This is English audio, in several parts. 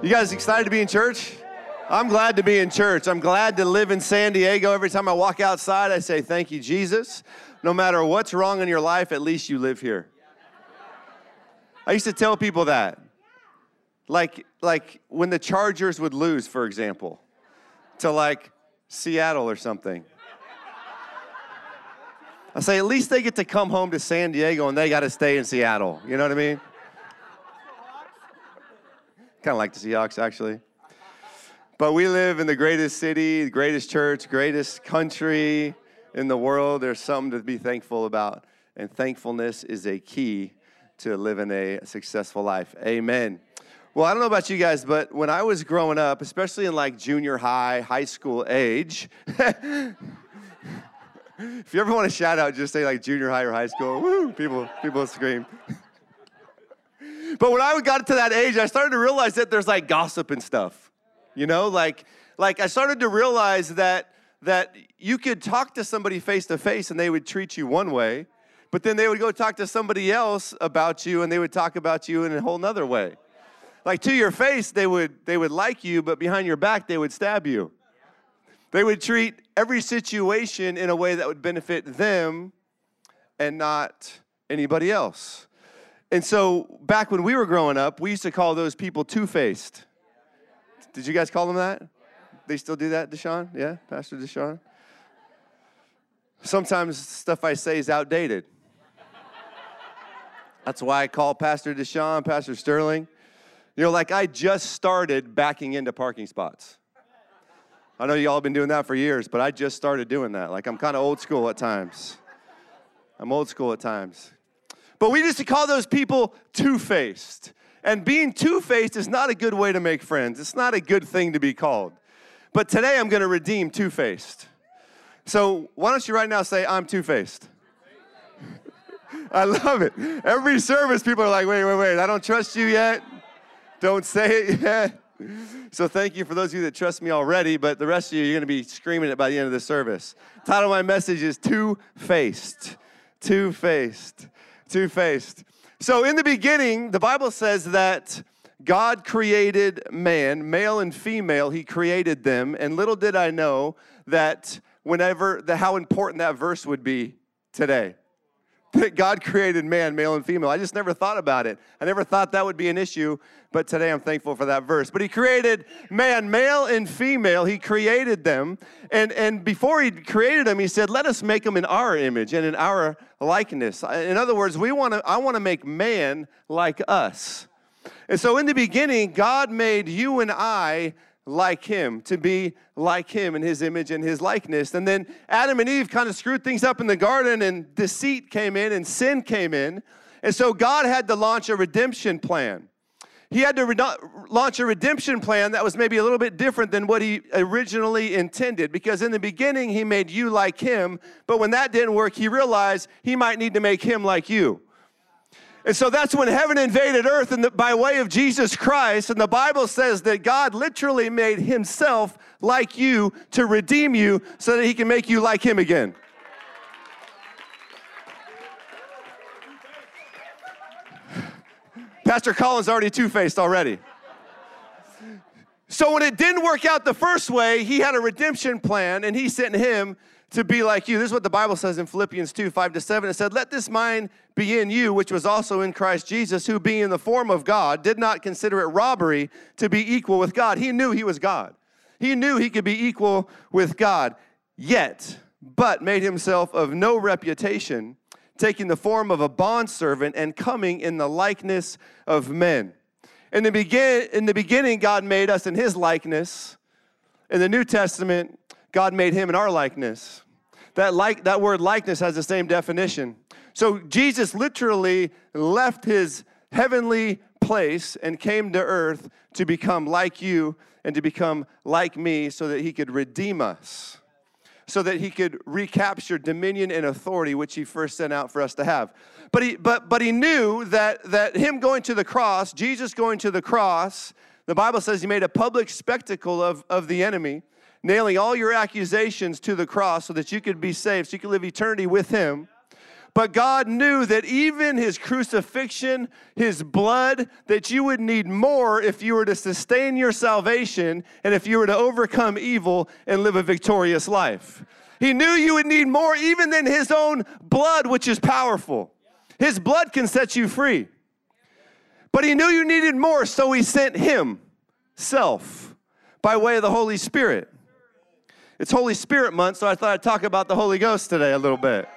You guys excited to be in church? I'm glad to be in church. I'm glad to live in San Diego. Every time I walk outside, I say, Thank you, Jesus. No matter what's wrong in your life, at least you live here. I used to tell people that. Like, like when the Chargers would lose, for example, to like Seattle or something. I say, at least they get to come home to San Diego and they got to stay in Seattle. You know what I mean? Kind of like the Seahawks, actually. But we live in the greatest city, the greatest church, greatest country in the world. There's something to be thankful about. And thankfulness is a key to living a successful life. Amen. Well, I don't know about you guys, but when I was growing up, especially in like junior high, high school age, if you ever want to shout out, just say like junior high or high school. Woo! People, people scream. but when I got to that age, I started to realize that there's like gossip and stuff. You know, like like I started to realize that that you could talk to somebody face to face and they would treat you one way, but then they would go talk to somebody else about you and they would talk about you in a whole nother way. Like to your face, they would they would like you, but behind your back they would stab you. They would treat every situation in a way that would benefit them and not anybody else. And so back when we were growing up, we used to call those people two-faced. Did you guys call them that? They still do that, Deshaun? Yeah, Pastor Deshaun? Sometimes stuff I say is outdated. That's why I call Pastor Deshaun, Pastor Sterling. You know, like I just started backing into parking spots. I know y'all have been doing that for years, but I just started doing that. Like I'm kind of old school at times. I'm old school at times. But we used to call those people two faced. And being two faced is not a good way to make friends, it's not a good thing to be called. But today I'm going to redeem two faced. So why don't you right now say, I'm two faced? I love it. Every service, people are like, wait, wait, wait, I don't trust you yet. Don't say it yet. So thank you for those of you that trust me already, but the rest of you, you're going to be screaming it by the end of the service. The title of my message is Two Faced. Two Faced. Two Faced. So in the beginning, the Bible says that God created man, male and female, he created them. And little did I know that whenever, the, how important that verse would be today that God created man, male and female. I just never thought about it. I never thought that would be an issue, but today I'm thankful for that verse. But he created man, male and female. He created them. And, and before he created them, he said, let us make them in our image and in our likeness. In other words, we want to, I want to make man like us. And so in the beginning, God made you and I like him, to be like him in his image and his likeness. And then Adam and Eve kind of screwed things up in the garden, and deceit came in, and sin came in. And so God had to launch a redemption plan. He had to re- launch a redemption plan that was maybe a little bit different than what he originally intended because in the beginning he made you like him, but when that didn't work, he realized he might need to make him like you. And so that's when heaven invaded earth and by way of Jesus Christ. And the Bible says that God literally made himself like you to redeem you so that he can make you like him again. Pastor Colin's already two faced already. So when it didn't work out the first way, he had a redemption plan and he sent him to be like you. This is what the Bible says in Philippians 2 5 to 7. It said, Let this mind be in you, which was also in Christ Jesus, who being in the form of God, did not consider it robbery to be equal with God. He knew he was God. He knew he could be equal with God, yet, but made himself of no reputation, taking the form of a bondservant and coming in the likeness of men. In the, begin, in the beginning, God made us in his likeness. In the New Testament, God made him in our likeness. That, like, that word likeness has the same definition. So Jesus literally left his heavenly place and came to earth to become like you and to become like me so that he could redeem us, so that he could recapture dominion and authority which he first sent out for us to have. But he, but, but he knew that, that him going to the cross, Jesus going to the cross, the Bible says he made a public spectacle of, of the enemy, nailing all your accusations to the cross so that you could be saved, so you could live eternity with him. But God knew that even his crucifixion, his blood, that you would need more if you were to sustain your salvation and if you were to overcome evil and live a victorious life. He knew you would need more even than his own blood, which is powerful. His blood can set you free. But he knew you needed more, so he sent himself by way of the Holy Spirit. It's Holy Spirit month, so I thought I'd talk about the Holy Ghost today a little bit.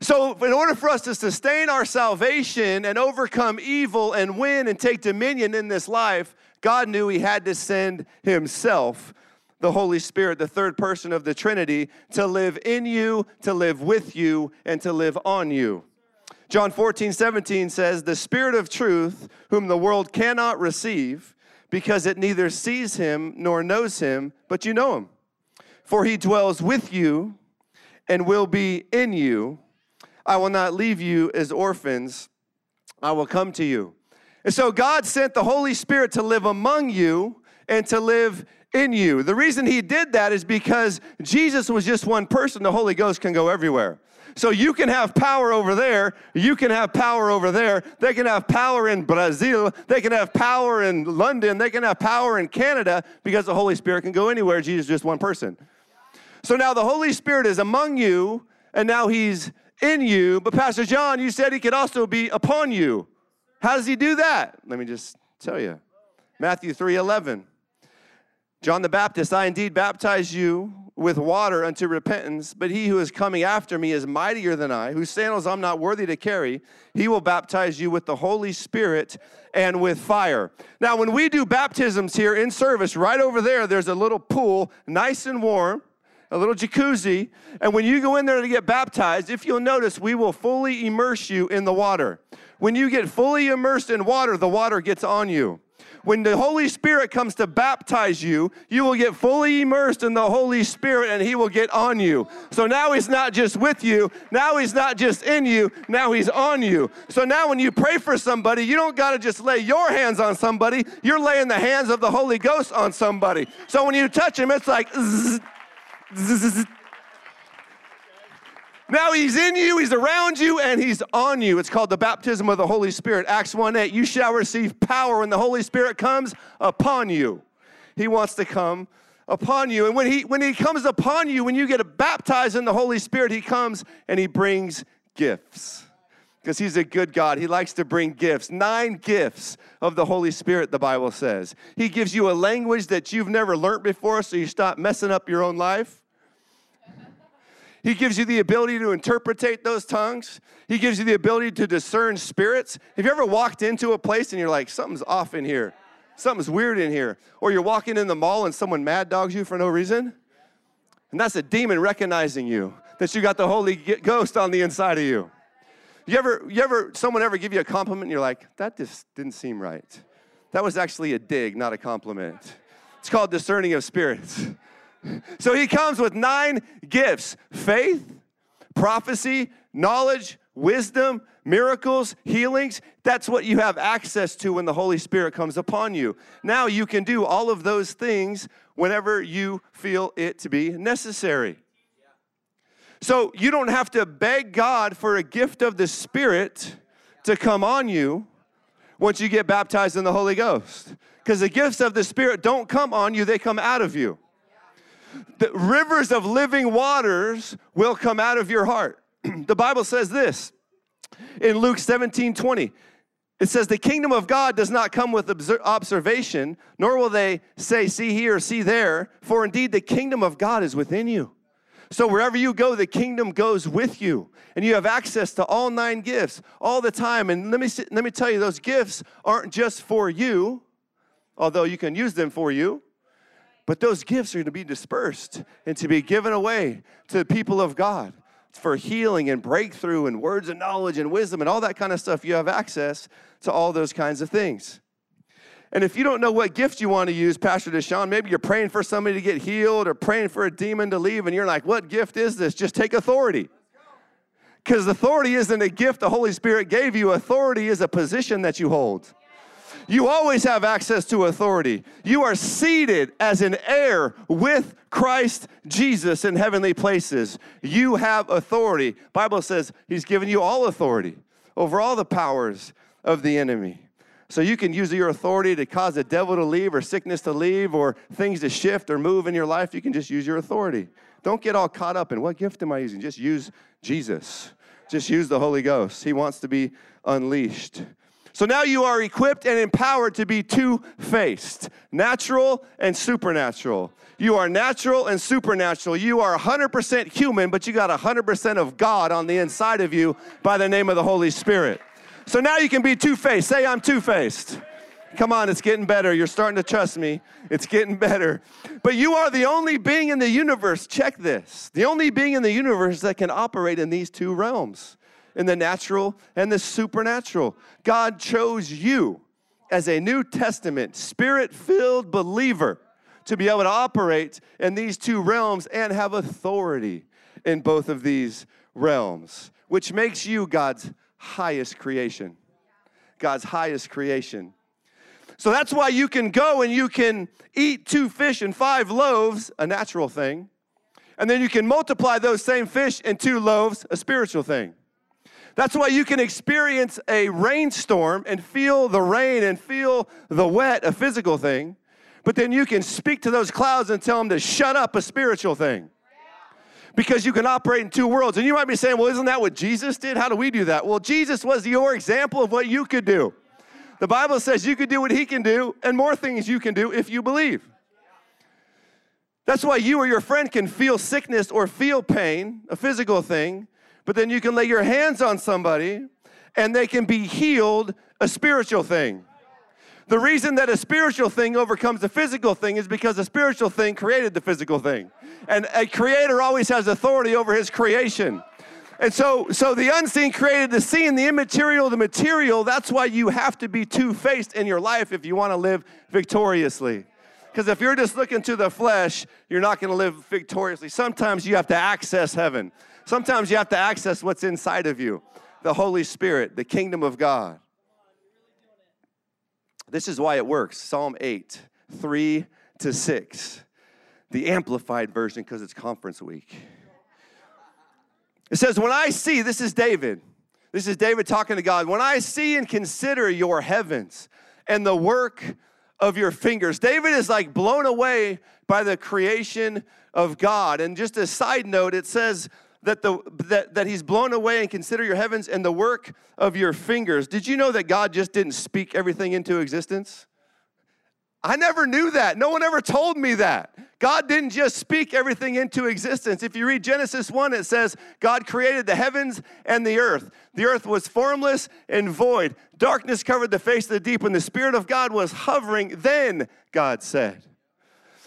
So, in order for us to sustain our salvation and overcome evil and win and take dominion in this life, God knew He had to send Himself, the Holy Spirit, the third person of the Trinity, to live in you, to live with you, and to live on you. John 14, 17 says, The Spirit of truth, whom the world cannot receive, because it neither sees him nor knows him, but you know him. For he dwells with you and will be in you. I will not leave you as orphans, I will come to you. And so God sent the Holy Spirit to live among you and to live in you. The reason he did that is because Jesus was just one person, the Holy Ghost can go everywhere. So you can have power over there, you can have power over there, they can have power in Brazil, they can have power in London, they can have power in Canada because the Holy Spirit can go anywhere. Jesus is just one person. So now the Holy Spirit is among you, and now he's in you. But Pastor John, you said he could also be upon you. How does he do that? Let me just tell you. Matthew 3 11. John the Baptist, I indeed baptize you with water unto repentance, but he who is coming after me is mightier than I, whose sandals I'm not worthy to carry. He will baptize you with the Holy Spirit and with fire. Now, when we do baptisms here in service, right over there, there's a little pool, nice and warm a little jacuzzi. And when you go in there to get baptized, if you'll notice, we will fully immerse you in the water. When you get fully immersed in water, the water gets on you. When the Holy Spirit comes to baptize you, you will get fully immersed in the Holy Spirit and He will get on you. So now He's not just with you, now He's not just in you, now He's on you. So now when you pray for somebody, you don't got to just lay your hands on somebody, you're laying the hands of the Holy Ghost on somebody. So when you touch Him, it's like, zzz, now he's in you, he's around you, and he's on you. It's called the baptism of the Holy Spirit. Acts 1 8. You shall receive power when the Holy Spirit comes upon you. He wants to come upon you. And when he when he comes upon you, when you get baptized in the Holy Spirit, he comes and he brings gifts. Because he's a good God. He likes to bring gifts. Nine gifts of the Holy Spirit, the Bible says. He gives you a language that you've never learned before, so you stop messing up your own life. He gives you the ability to interpretate those tongues. He gives you the ability to discern spirits. Have you ever walked into a place and you're like, something's off in here? Something's weird in here. Or you're walking in the mall and someone mad dogs you for no reason? And that's a demon recognizing you, that you got the Holy Ghost on the inside of you. You ever, you ever, someone ever give you a compliment and you're like, that just didn't seem right. That was actually a dig, not a compliment. It's called discerning of spirits. So he comes with nine gifts faith, prophecy, knowledge, wisdom, miracles, healings. That's what you have access to when the Holy Spirit comes upon you. Now you can do all of those things whenever you feel it to be necessary. So you don't have to beg God for a gift of the Spirit to come on you once you get baptized in the Holy Ghost. Because the gifts of the Spirit don't come on you, they come out of you the rivers of living waters will come out of your heart. the Bible says this in Luke 17 20. It says, The kingdom of God does not come with observation, nor will they say, See here, see there, for indeed the kingdom of God is within you. So wherever you go, the kingdom goes with you, and you have access to all nine gifts all the time. And let me, let me tell you, those gifts aren't just for you, although you can use them for you. But those gifts are to be dispersed and to be given away to the people of God, for healing and breakthrough and words of knowledge and wisdom and all that kind of stuff. You have access to all those kinds of things. And if you don't know what gift you want to use, Pastor Deshaun, maybe you're praying for somebody to get healed or praying for a demon to leave, and you're like, what gift is this? Just take authority. Because authority isn't a gift the Holy Spirit gave you, authority is a position that you hold. You always have access to authority. You are seated as an heir with Christ Jesus in heavenly places. You have authority. Bible says he's given you all authority over all the powers of the enemy. So you can use your authority to cause the devil to leave or sickness to leave or things to shift or move in your life. You can just use your authority. Don't get all caught up in what gift am I using? Just use Jesus. Just use the Holy Ghost. He wants to be unleashed. So now you are equipped and empowered to be two faced natural and supernatural. You are natural and supernatural. You are 100% human, but you got 100% of God on the inside of you by the name of the Holy Spirit. So now you can be two faced. Say, I'm two faced. Come on, it's getting better. You're starting to trust me. It's getting better. But you are the only being in the universe, check this, the only being in the universe that can operate in these two realms in the natural and the supernatural. God chose you as a New Testament, spirit filled believer to be able to operate in these two realms and have authority in both of these realms, which makes you God's highest creation. God's highest creation. So that's why you can go and you can eat two fish and five loaves, a natural thing, and then you can multiply those same fish and two loaves, a spiritual thing. That's why you can experience a rainstorm and feel the rain and feel the wet, a physical thing, but then you can speak to those clouds and tell them to shut up, a spiritual thing. Because you can operate in two worlds. And you might be saying, well, isn't that what Jesus did? How do we do that? Well, Jesus was your example of what you could do. The Bible says you could do what he can do and more things you can do if you believe. That's why you or your friend can feel sickness or feel pain, a physical thing, but then you can lay your hands on somebody and they can be healed, a spiritual thing. The reason that a spiritual thing overcomes a physical thing is because a spiritual thing created the physical thing. And a creator always has authority over his creation. And so, so the unseen created the seen, the immaterial, the material. That's why you have to be two faced in your life if you want to live victoriously. Because if you're just looking to the flesh, you're not going to live victoriously. Sometimes you have to access heaven. Sometimes you have to access what's inside of you the Holy Spirit, the kingdom of God. This is why it works. Psalm 8, 3 to 6. The amplified version because it's conference week. It says, When I see, this is David. This is David talking to God. When I see and consider your heavens and the work of your fingers, David is like blown away by the creation of God. And just a side note, it says, that, the, that, that he's blown away and consider your heavens and the work of your fingers. Did you know that God just didn't speak everything into existence? I never knew that. No one ever told me that. God didn't just speak everything into existence. If you read Genesis 1, it says, God created the heavens and the earth. The earth was formless and void. Darkness covered the face of the deep. When the Spirit of God was hovering, then God said,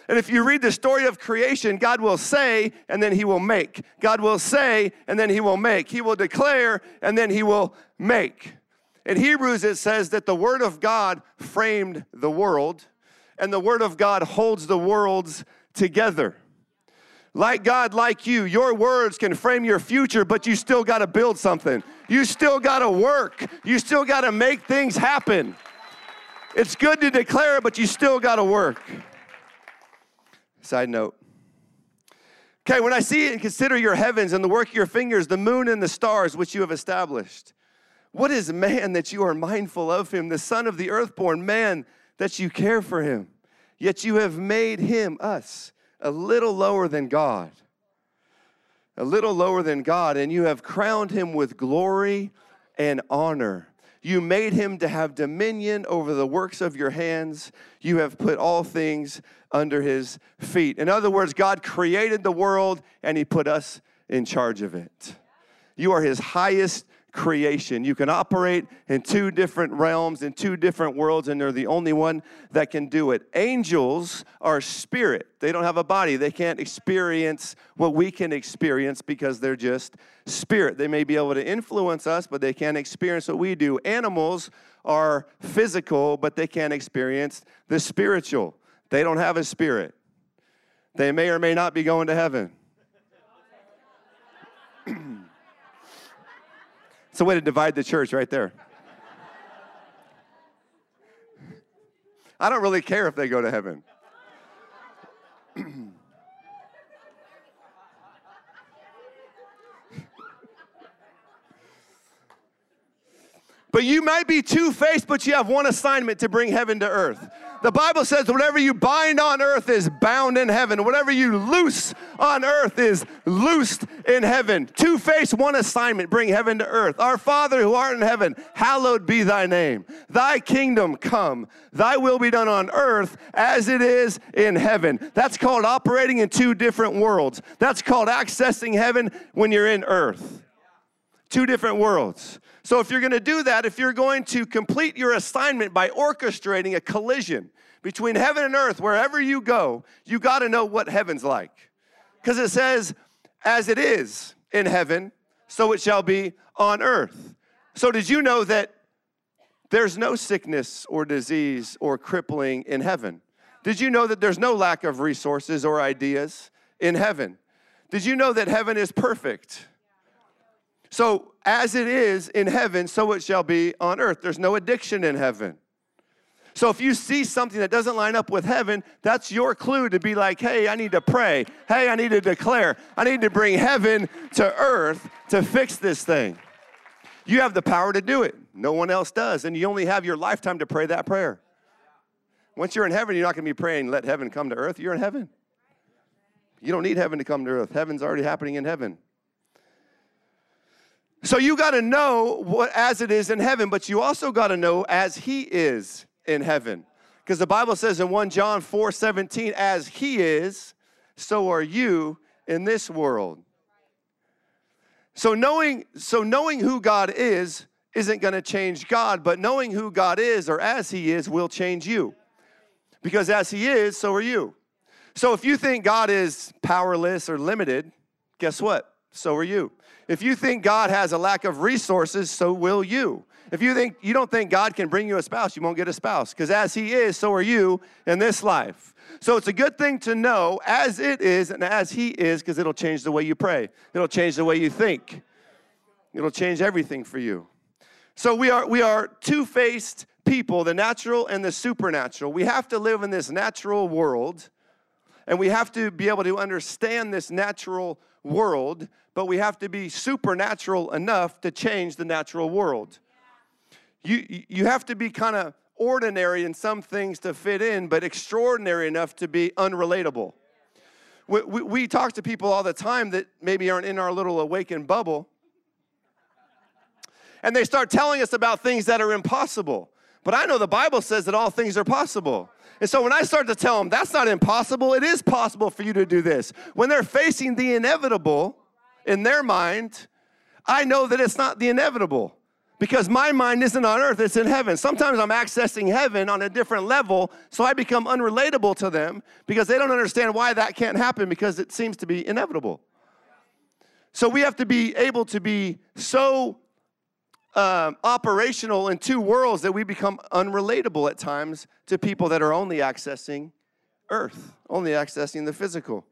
and if you read the story of creation, God will say and then he will make. God will say and then he will make. He will declare and then he will make. In Hebrews, it says that the Word of God framed the world, and the Word of God holds the worlds together. Like God, like you, your words can frame your future, but you still got to build something. You still got to work. You still got to make things happen. It's good to declare, but you still got to work. Side note. Okay, when I see and consider your heavens and the work of your fingers, the moon and the stars which you have established, what is man that you are mindful of him, the son of the earthborn man that you care for him? Yet you have made him, us, a little lower than God, a little lower than God, and you have crowned him with glory and honor. You made him to have dominion over the works of your hands. You have put all things under his feet. In other words, God created the world and he put us in charge of it. You are his highest creation. You can operate in two different realms, in two different worlds, and they're the only one that can do it. Angels are spirit, they don't have a body. They can't experience what we can experience because they're just spirit. They may be able to influence us, but they can't experience what we do. Animals are physical, but they can't experience the spiritual. They don't have a spirit. They may or may not be going to heaven. it's a way to divide the church right there. I don't really care if they go to heaven. but you might be two faced, but you have one assignment to bring heaven to earth. The Bible says, whatever you bind on earth is bound in heaven. Whatever you loose on earth is loosed in heaven. Two face, one assignment bring heaven to earth. Our Father who art in heaven, hallowed be thy name. Thy kingdom come. Thy will be done on earth as it is in heaven. That's called operating in two different worlds. That's called accessing heaven when you're in earth. Two different worlds. So, if you're going to do that, if you're going to complete your assignment by orchestrating a collision between heaven and earth, wherever you go, you got to know what heaven's like. Because it says, as it is in heaven, so it shall be on earth. So, did you know that there's no sickness or disease or crippling in heaven? Did you know that there's no lack of resources or ideas in heaven? Did you know that heaven is perfect? So, as it is in heaven, so it shall be on earth. There's no addiction in heaven. So, if you see something that doesn't line up with heaven, that's your clue to be like, hey, I need to pray. Hey, I need to declare. I need to bring heaven to earth to fix this thing. You have the power to do it. No one else does. And you only have your lifetime to pray that prayer. Once you're in heaven, you're not going to be praying, let heaven come to earth. You're in heaven. You don't need heaven to come to earth. Heaven's already happening in heaven. So you got to know what as it is in heaven, but you also got to know as he is in heaven. Because the Bible says in 1 John 4 17, as he is, so are you in this world. So knowing, so knowing who God is isn't going to change God, but knowing who God is or as he is will change you. Because as he is, so are you. So if you think God is powerless or limited, guess what? So are you. If you think God has a lack of resources, so will you. If you think you don't think God can bring you a spouse, you won't get a spouse because as he is, so are you in this life. So it's a good thing to know as it is and as he is because it'll change the way you pray. It'll change the way you think. It'll change everything for you. So we are we are two-faced people, the natural and the supernatural. We have to live in this natural world and we have to be able to understand this natural world, but we have to be supernatural enough to change the natural world. You, you have to be kind of ordinary in some things to fit in, but extraordinary enough to be unrelatable. We, we, we talk to people all the time that maybe aren't in our little awakened bubble, and they start telling us about things that are impossible. But I know the Bible says that all things are possible. And so when I start to tell them that's not impossible, it is possible for you to do this. When they're facing the inevitable in their mind, I know that it's not the inevitable because my mind isn't on earth, it's in heaven. Sometimes I'm accessing heaven on a different level, so I become unrelatable to them because they don't understand why that can't happen because it seems to be inevitable. So we have to be able to be so um, operational in two worlds that we become unrelatable at times to people that are only accessing earth, only accessing the physical.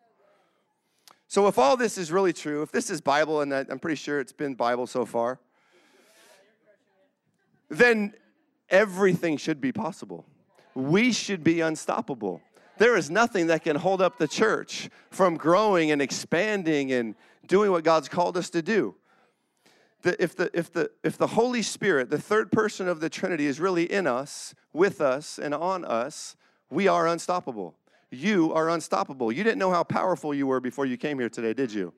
So, if all this is really true, if this is Bible, and I'm pretty sure it's been Bible so far, then everything should be possible. We should be unstoppable. There is nothing that can hold up the church from growing and expanding and doing what God's called us to do the, if, the, if, the, if the Holy Spirit, the third person of the Trinity, is really in us, with us, and on us, we are unstoppable. You are unstoppable. You didn't know how powerful you were before you came here today, did you?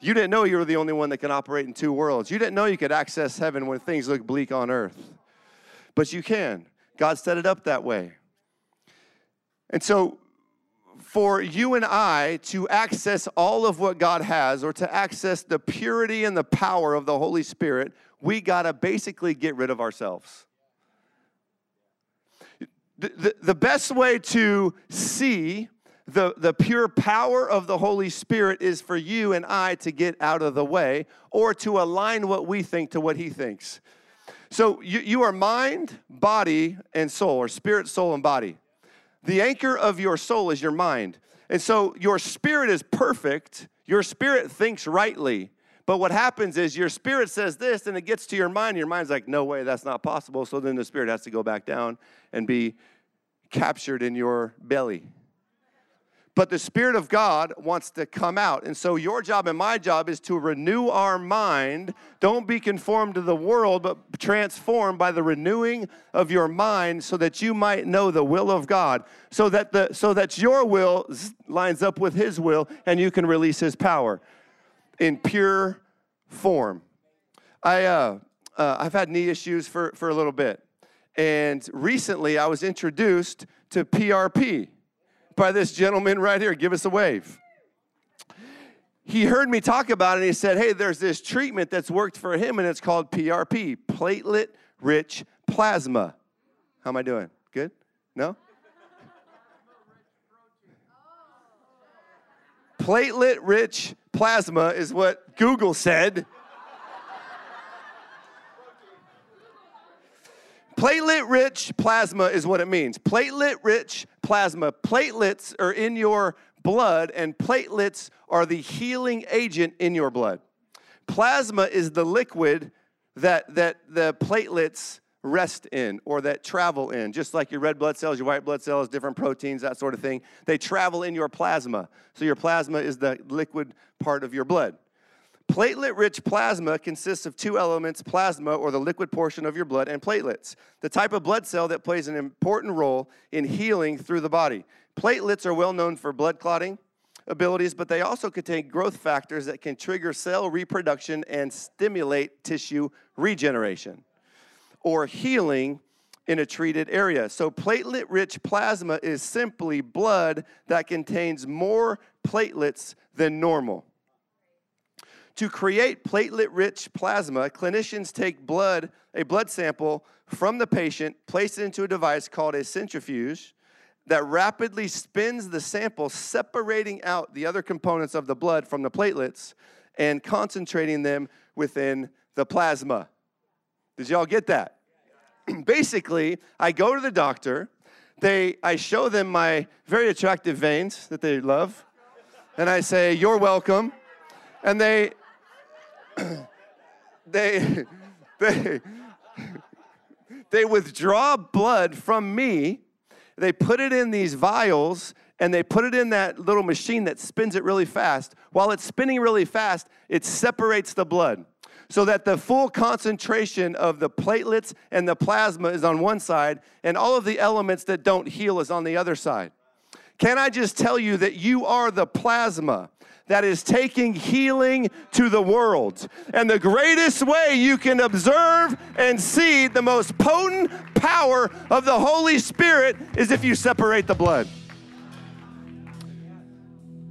You didn't know you were the only one that can operate in two worlds. You didn't know you could access heaven when things look bleak on earth. But you can. God set it up that way. And so for you and I to access all of what God has or to access the purity and the power of the Holy Spirit, we got to basically get rid of ourselves. The, the, the, best way to see the, the pure power of the Holy Spirit is for you and I to get out of the way or to align what we think to what He thinks. So you, you are mind, body, and soul, or spirit, soul, and body. The anchor of your soul is your mind. And so your spirit is perfect, your spirit thinks rightly. But what happens is your spirit says this and it gets to your mind. Your mind's like, no way, that's not possible. So then the spirit has to go back down and be captured in your belly. But the Spirit of God wants to come out. And so, your job and my job is to renew our mind. Don't be conformed to the world, but transformed by the renewing of your mind so that you might know the will of God, so that, the, so that your will lines up with His will and you can release His power in pure form. I, uh, uh, I've had knee issues for, for a little bit. And recently, I was introduced to PRP by this gentleman right here. Give us a wave. He heard me talk about it and he said, Hey, there's this treatment that's worked for him and it's called PRP, platelet rich plasma. How am I doing? Good? No? Platelet rich plasma is what Google said. Platelet rich plasma is what it means. Platelet rich plasma. Platelets are in your blood, and platelets are the healing agent in your blood. Plasma is the liquid that, that the platelets rest in or that travel in, just like your red blood cells, your white blood cells, different proteins, that sort of thing. They travel in your plasma. So your plasma is the liquid part of your blood. Platelet rich plasma consists of two elements plasma, or the liquid portion of your blood, and platelets, the type of blood cell that plays an important role in healing through the body. Platelets are well known for blood clotting abilities, but they also contain growth factors that can trigger cell reproduction and stimulate tissue regeneration or healing in a treated area. So, platelet rich plasma is simply blood that contains more platelets than normal. To create platelet rich plasma, clinicians take blood, a blood sample from the patient, place it into a device called a centrifuge that rapidly spins the sample, separating out the other components of the blood from the platelets and concentrating them within the plasma. Did y'all get that? Basically, I go to the doctor, they I show them my very attractive veins that they love, and I say, "You're welcome." And they they, they, they withdraw blood from me, they put it in these vials, and they put it in that little machine that spins it really fast. While it's spinning really fast, it separates the blood so that the full concentration of the platelets and the plasma is on one side, and all of the elements that don't heal is on the other side. Can I just tell you that you are the plasma that is taking healing to the world. And the greatest way you can observe and see the most potent power of the Holy Spirit is if you separate the blood.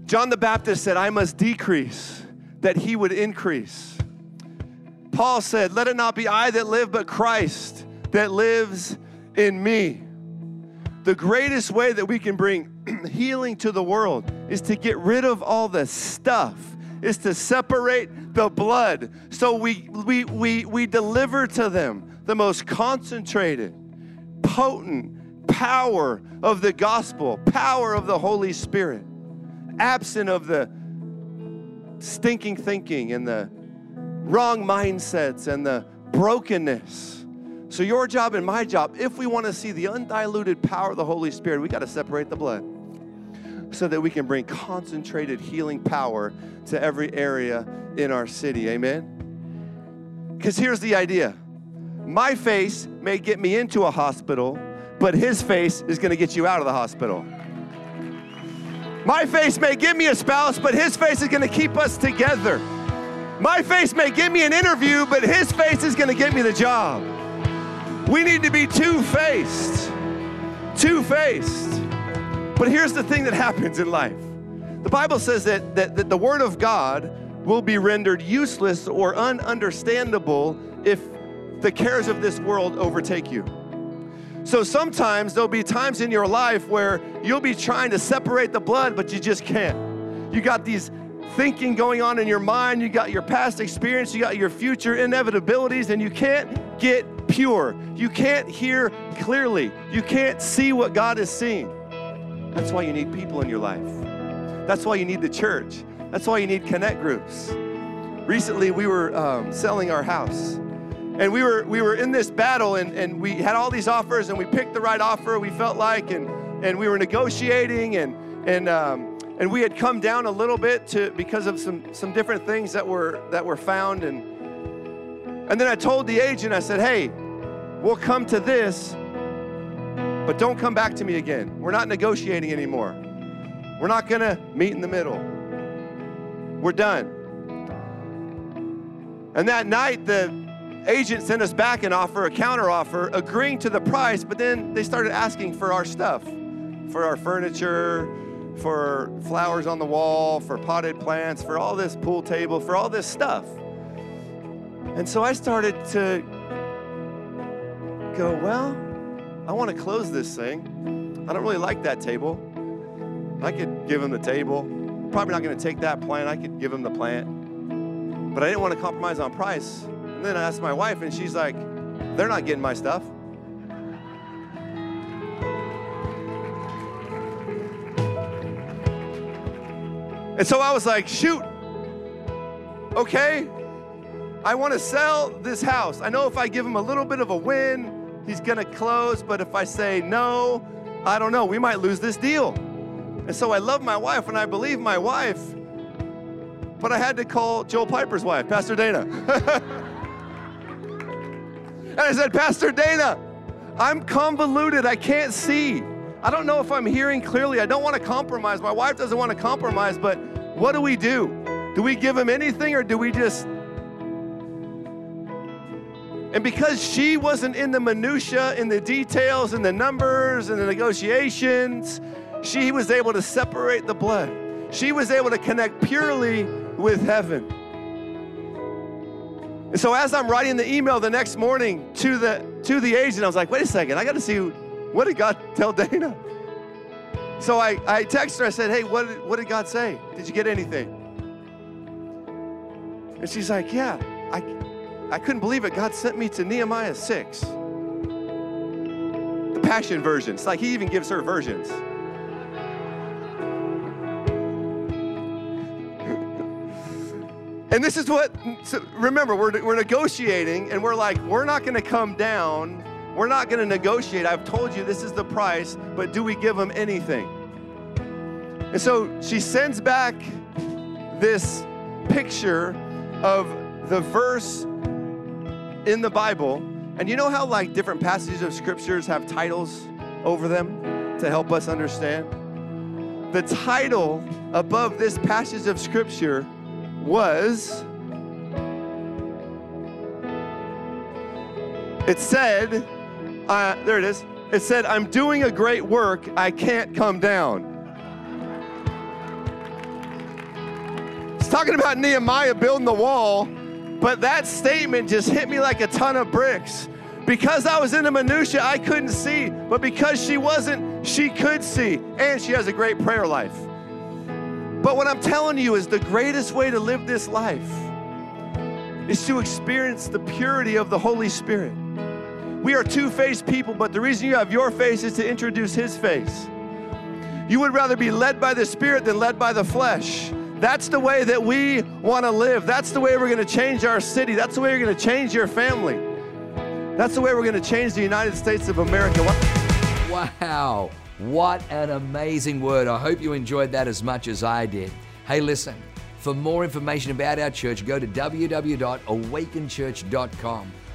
John the Baptist said, I must decrease that he would increase. Paul said, Let it not be I that live, but Christ that lives in me. The greatest way that we can bring healing to the world is to get rid of all the stuff, is to separate the blood. So we, we, we, we deliver to them the most concentrated, potent power of the gospel, power of the Holy Spirit, absent of the stinking thinking and the wrong mindsets and the brokenness. So, your job and my job, if we want to see the undiluted power of the Holy Spirit, we got to separate the blood so that we can bring concentrated healing power to every area in our city. Amen? Because here's the idea my face may get me into a hospital, but his face is going to get you out of the hospital. My face may give me a spouse, but his face is going to keep us together. My face may give me an interview, but his face is going to get me the job. We need to be two faced. Two faced. But here's the thing that happens in life the Bible says that, that, that the Word of God will be rendered useless or ununderstandable if the cares of this world overtake you. So sometimes there'll be times in your life where you'll be trying to separate the blood, but you just can't. You got these thinking going on in your mind, you got your past experience, you got your future inevitabilities, and you can't get pure. You can't hear clearly. You can't see what God is seeing. That's why you need people in your life. That's why you need the church. That's why you need connect groups. Recently, we were um, selling our house. And we were, we were in this battle, and, and we had all these offers, and we picked the right offer, we felt like, and, and we were negotiating, and, and, um, and we had come down a little bit to, because of some, some different things that were, that were found. And, and then I told the agent, I said, hey, we'll come to this, but don't come back to me again. We're not negotiating anymore. We're not going to meet in the middle. We're done. And that night, the agent sent us back an offer, a counter offer, agreeing to the price, but then they started asking for our stuff, for our furniture, for flowers on the wall, for potted plants, for all this pool table, for all this stuff. And so I started to go, well, I want to close this thing. I don't really like that table. I could give him the table. Probably not going to take that plant. I could give him the plant. But I didn't want to compromise on price. And then I asked my wife, and she's like, they're not getting my stuff. And so I was like, shoot, okay, I want to sell this house. I know if I give him a little bit of a win, he's going to close. But if I say no, I don't know, we might lose this deal. And so I love my wife and I believe my wife, but I had to call Joel Piper's wife, Pastor Dana. and I said, Pastor Dana, I'm convoluted. I can't see. I don't know if I'm hearing clearly. I don't want to compromise. My wife doesn't want to compromise, but what do we do? Do we give him anything or do we just and because she wasn't in the minutia, in the details, in the numbers, in the negotiations, she was able to separate the blood. She was able to connect purely with heaven. And so as I'm writing the email the next morning to the to the agent, I was like, wait a second, I got to see what did God tell Dana? So I, I texted her, I said, hey, what, what did God say? Did you get anything? And she's like, yeah, I, couldn't believe it. God sent me to Nehemiah 6. The Passion version. It's like he even gives her versions. And this is what, so remember, we're, we're negotiating and we're like, we're not going to come down. We're not going to negotiate. I've told you this is the price, but do we give them anything? And so she sends back this picture of the verse in the Bible. And you know how, like, different passages of scriptures have titles over them to help us understand? The title above this passage of scripture was it said, uh, there it is. It said, I'm doing a great work. I can't come down. It's talking about Nehemiah building the wall, but that statement just hit me like a ton of bricks. Because I was in the minutia, I couldn't see, but because she wasn't, she could see, and she has a great prayer life. But what I'm telling you is the greatest way to live this life is to experience the purity of the Holy Spirit. We are two faced people, but the reason you have your face is to introduce His face. You would rather be led by the Spirit than led by the flesh. That's the way that we want to live. That's the way we're going to change our city. That's the way you're going to change your family. That's the way we're going to change the United States of America. Wow. What an amazing word. I hope you enjoyed that as much as I did. Hey, listen, for more information about our church, go to www.awakenchurch.com